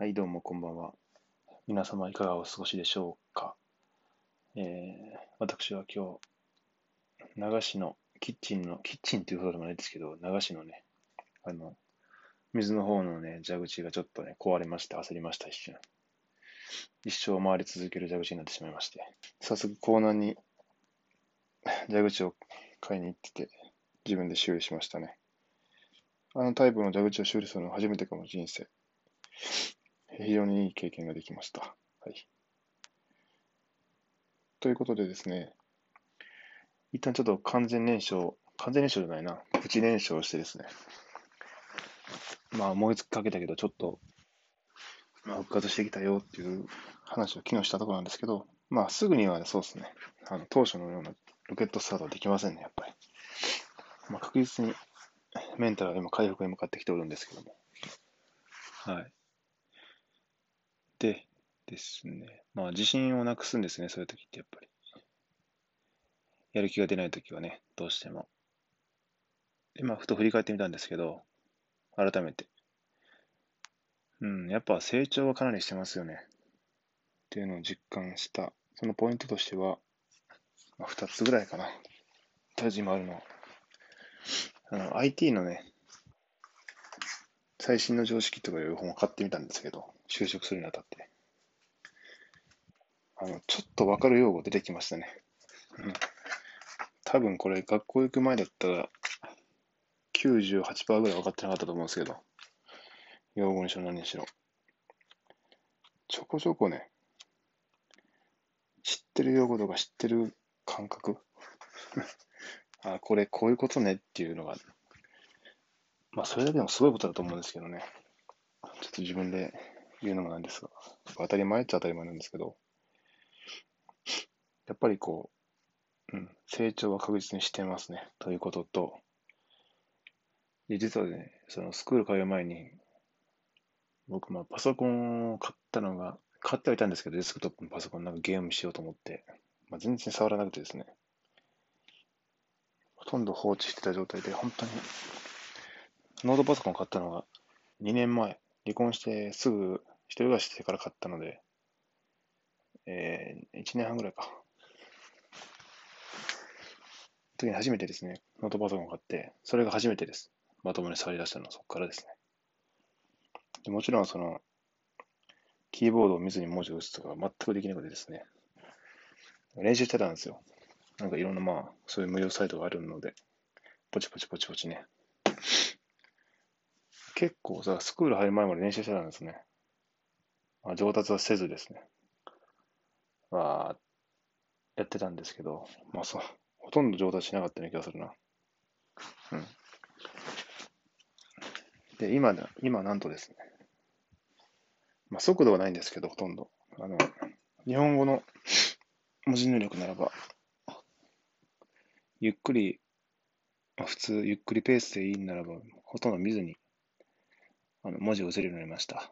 はい、どうもこんばんは。皆様いかがお過ごしでしょうか。えー、私は今日、流しのキッチンの、キッチンっていうほどでもないですけど、流しのね、あの、水の方のね、蛇口がちょっとね、壊れまして焦りました、一瞬。一生回り続ける蛇口になってしまいまして、早速コーナーに蛇口を買いに行ってて、自分で修理しましたね。あのタイプの蛇口を修理するのは初めてかも、人生。非常にいい経験ができました。はい。ということでですね、一旦ちょっと完全燃焼、完全燃焼じゃないな、プチ燃焼してですね、まあ思いつきかけたけど、ちょっと、まあ復活してきたよっていう話を昨日したところなんですけど、まあすぐにはそうですね、あの当初のようなロケットスタートはできませんね、やっぱり。まあ確実にメンタルは今回復に向かってきておるんですけども。はい。でですね、まあ自信をなくすんですね、そういう時ってやっぱり。やる気が出ない時はね、どうしても。で、まあ、ふと振り返ってみたんですけど、改めて。うん、やっぱ成長はかなりしてますよね。っていうのを実感した。そのポイントとしては、まあ、2つぐらいかな。とりあえず今あるのは。あの、IT のね、最新の常識とかいう本を買ってみたんですけど、就職するにあたって。あの、ちょっとわかる用語出てきましたね。うん。多分これ学校行く前だったら98%ぐらい分かってなかったと思うんですけど、用語にしろ何にしろ。ちょこちょこね、知ってる用語とか知ってる感覚？あ、これこういうことねっていうのがまあ、それだけでもすごいことだと思うんですけどね。ちょっと自分で言うのもなんですが、当たり前っちゃ当たり前なんですけど、やっぱりこう、うん、成長は確実にしてますね、ということと、で実はね、そのスクール通う前に、僕、まあ、パソコンを買ったのが、買ってはいたんですけど、デスクトップのパソコンなんかゲームしようと思って、まあ、全然触らなくてですね、ほとんど放置してた状態で、本当にノートパソコン買ったのが2年前、離婚してすぐ一人暮らししてから買ったので、えー、1年半ぐらいか。時に初めてですね、ノートパソコンを買って、それが初めてです。まともに触り出したのはそこからですね。でもちろんその、キーボードを見ずに文字を打つとか全くできなくてですね、練習してたんですよ。なんかいろんなまあ、そういう無料サイトがあるので、ポチポチポチポチね、結構さ、スクール入る前まで練習してたんですね。まあ、上達はせずですね。まあ、やってたんですけど、まあそう、ほとんど上達しなかったような気がするな。うん。で、今、今なんとですね、まあ速度はないんですけど、ほとんど。あの、日本語の文字入力ならば、ゆっくり、まあ、普通、ゆっくりペースでいいならば、ほとんど見ずにあの文字を打てるようになりました。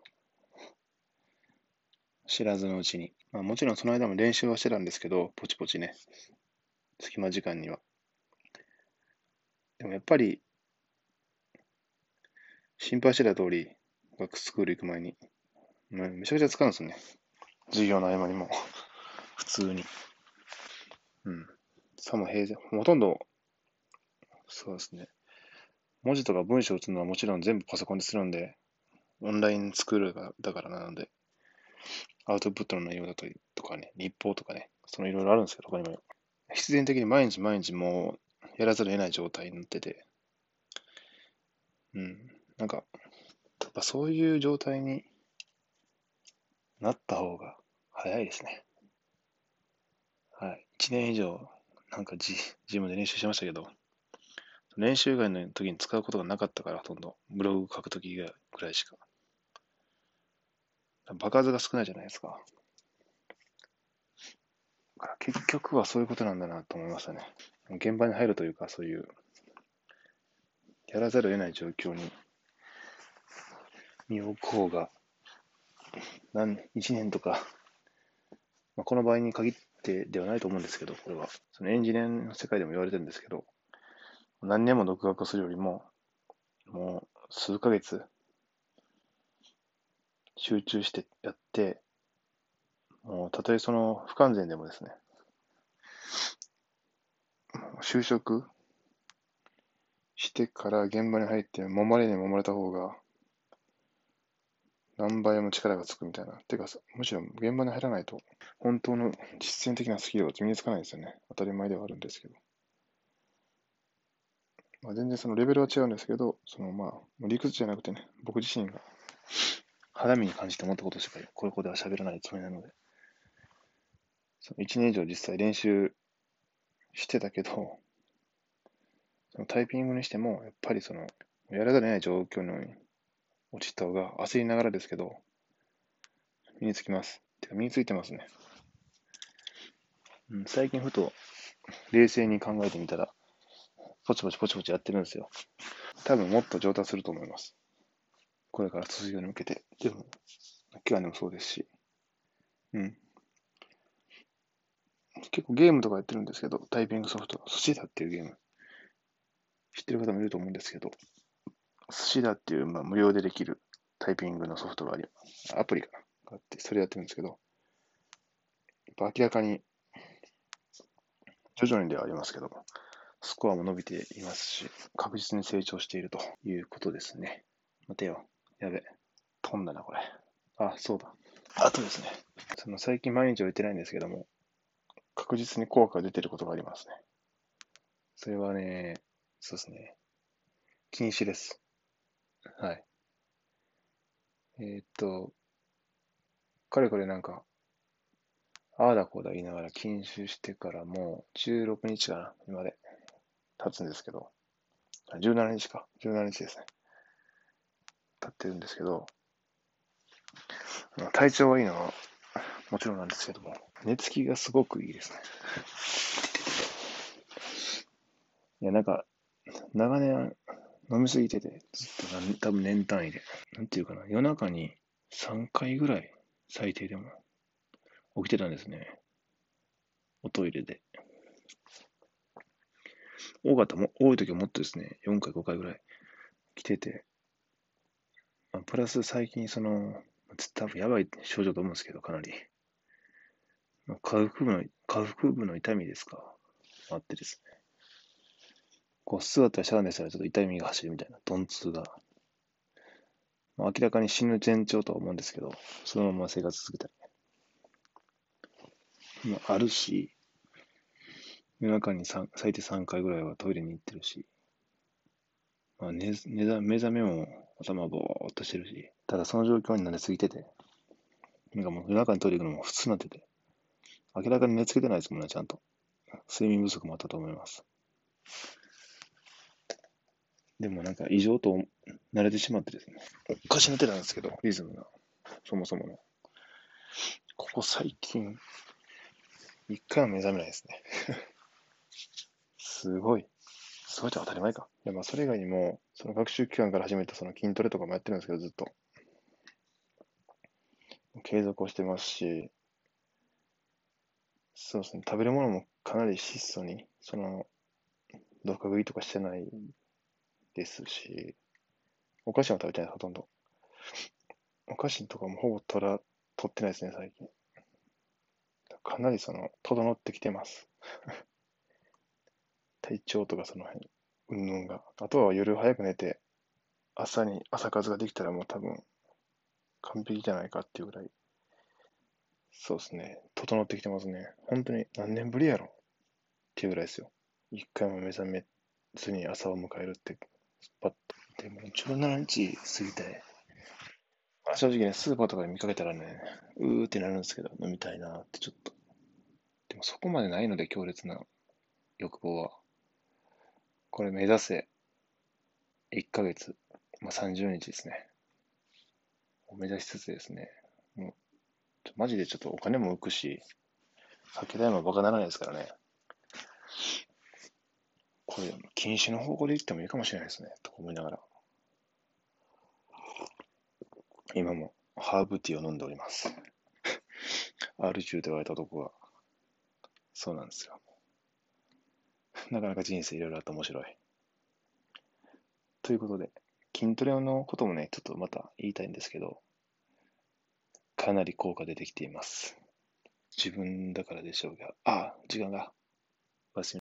知らずのうちに。まあ、もちろんその間も練習はしてたんですけど、ポチポチね。隙間時間には。でもやっぱり、心配してた通り、学スクール行く前に、めちゃくちゃ使うんですよね。授業の合間にも。普通に。うん。さも平然、ほとんど、そうですね。文字とか文章を打つのはもちろん全部パソコンでするんで、オンラインスクールだからなので、アウトプットの内容だととかね、日報とかね、そのいろいろあるんですけど、他にも。必然的に毎日毎日もうやらざるを得ない状態になってて、うん、なんか、やっぱそういう状態になった方が早いですね。はい。1年以上、なんか自自分で練習しましたけど、練習以外の時に使うことがなかったから、ほとんど。ブログ書くときぐらいしか。爆発が少ないじゃないですか。だから結局はそういうことなんだなと思いましたね。現場に入るというか、そういう、やらざるを得ない状況に身を置く方が、何、一年とか、まあ、この場合に限ってではないと思うんですけど、これは。そのエンジニアの世界でも言われてるんですけど、何年も独学するよりも、もう数ヶ月、集中してやって、もうたとえその不完全でもですね、就職してから現場に入って揉まれに揉まれた方が何倍も力がつくみたいな。てかさ、むしろ現場に入らないと本当の実践的なスキルが身につかないですよね。当たり前ではあるんですけど。まあ、全然そのレベルは違うんですけど、そのまあ、理屈じゃなくてね、僕自身が肌身に感じて思ったことしかこれこでは喋らないつもりなので、その1年以上実際練習してたけど、そのタイピングにしても、やっぱりその、やらざるを得ない状況に落ちた方が焦りながらですけど、身につきます。てか身についてますね。うん、最近ふと冷静に考えてみたら、ポチポチポチポチやってるんですよ。多分もっと上達すると思います。これから卒業に向けて。でも、今日はでもそうですし。うん。結構ゲームとかやってるんですけど、タイピングソフト、寿司だっていうゲーム。知ってる方もいると思うんですけど、寿司だっていう、まあ、無料でできるタイピングのソフトがあり、アプリかながあって、それやってるんですけど、やっぱ明らかに、徐々にではありますけど、スコアも伸びていますし、確実に成長しているということですね。待てよ。やべ。飛んだな、これ。あ、そうだ。あとですね。その最近毎日は言ってないんですけども、確実に効果が出てることがありますね。それはね、そうですね。禁止です。はい。えー、っと、かれこれなんか、ああだこうだ言いながら禁酒してからもう16日かな、今で経つんですけど、17日か、17日ですね。ってるんですけど、体調がいいのはもちろんなんですけども、寝つきがすごくいいですね。いや、なんか、長年飲みすぎてて、ずっと多分年単位で。なんていうかな、夜中に3回ぐらい、最低でも、起きてたんですね。おトイレで。多かったも、多い時はもっとですね、4回、5回ぐらい来てて、まあ、プラス最近その、多分やばい症状と思うんですけど、かなり。下腹部の、下腹部の痛みですかあってですね。こう座ったりしゃがんでしたらちょっと痛みが走るみたいな、鈍痛が。まあ、明らかに死ぬ前兆とは思うんですけど、そのまま生活続けたり。まあ、あるし、夜中に最低3回ぐらいはトイレに行ってるし、まあ寝、寝目覚めも頭ぼーっとしてるし、ただその状況になりすぎてて、なんかもう夜中にトイレ行くのも普通になってて、明らかに寝つけてないですもんね、ちゃんと。睡眠不足もあったと思います。でもなんか異常と慣れてしまってですね、おかしな手なんですけど、リズムが、そもそもの。ここ最近、一回も目覚めないですね。すごい。すごいと当たり前か。いや、まあ、それ以外にも、その学習期間から始めたその筋トレとかもやってるんですけど、ずっと。継続をしてますし、そうですね、食べるものもかなり質素に、その、毒食いとかしてないですし、お菓子も食べてない、ほとんど。お菓子とかもほぼ取ら、取ってないですね、最近。かなりその、整ってきてます。体調とかその辺、うんぬんが。あとは夜早く寝て、朝に朝数ができたらもう多分、完璧じゃないかっていうぐらい、そうですね、整ってきてますね。本当に何年ぶりやろっていうぐらいですよ。一回も目覚めずに朝を迎えるってパッと。でも、17日過ぎて、まあ、正直ね、スーパーとかで見かけたらね、うーってなるんですけど、飲みたいなってちょっと。でもそこまでないので、強烈な欲望は。これ目指せ、1ヶ月、まあ、30日ですね。を目指しつつですね、もう、マジでちょっとお金も浮くし、酒代もバカならないですからね。これ、禁止の方向で言ってもいいかもしれないですね、と思いながら。今もハーブティーを飲んでおります。R 中と言われた男が、そうなんですよ。なかなか人生いろいろあって面白い。ということで、筋トレのこともね、ちょっとまた言いたいんですけど、かなり効果出てきています。自分だからでしょうが、ああ、時間が。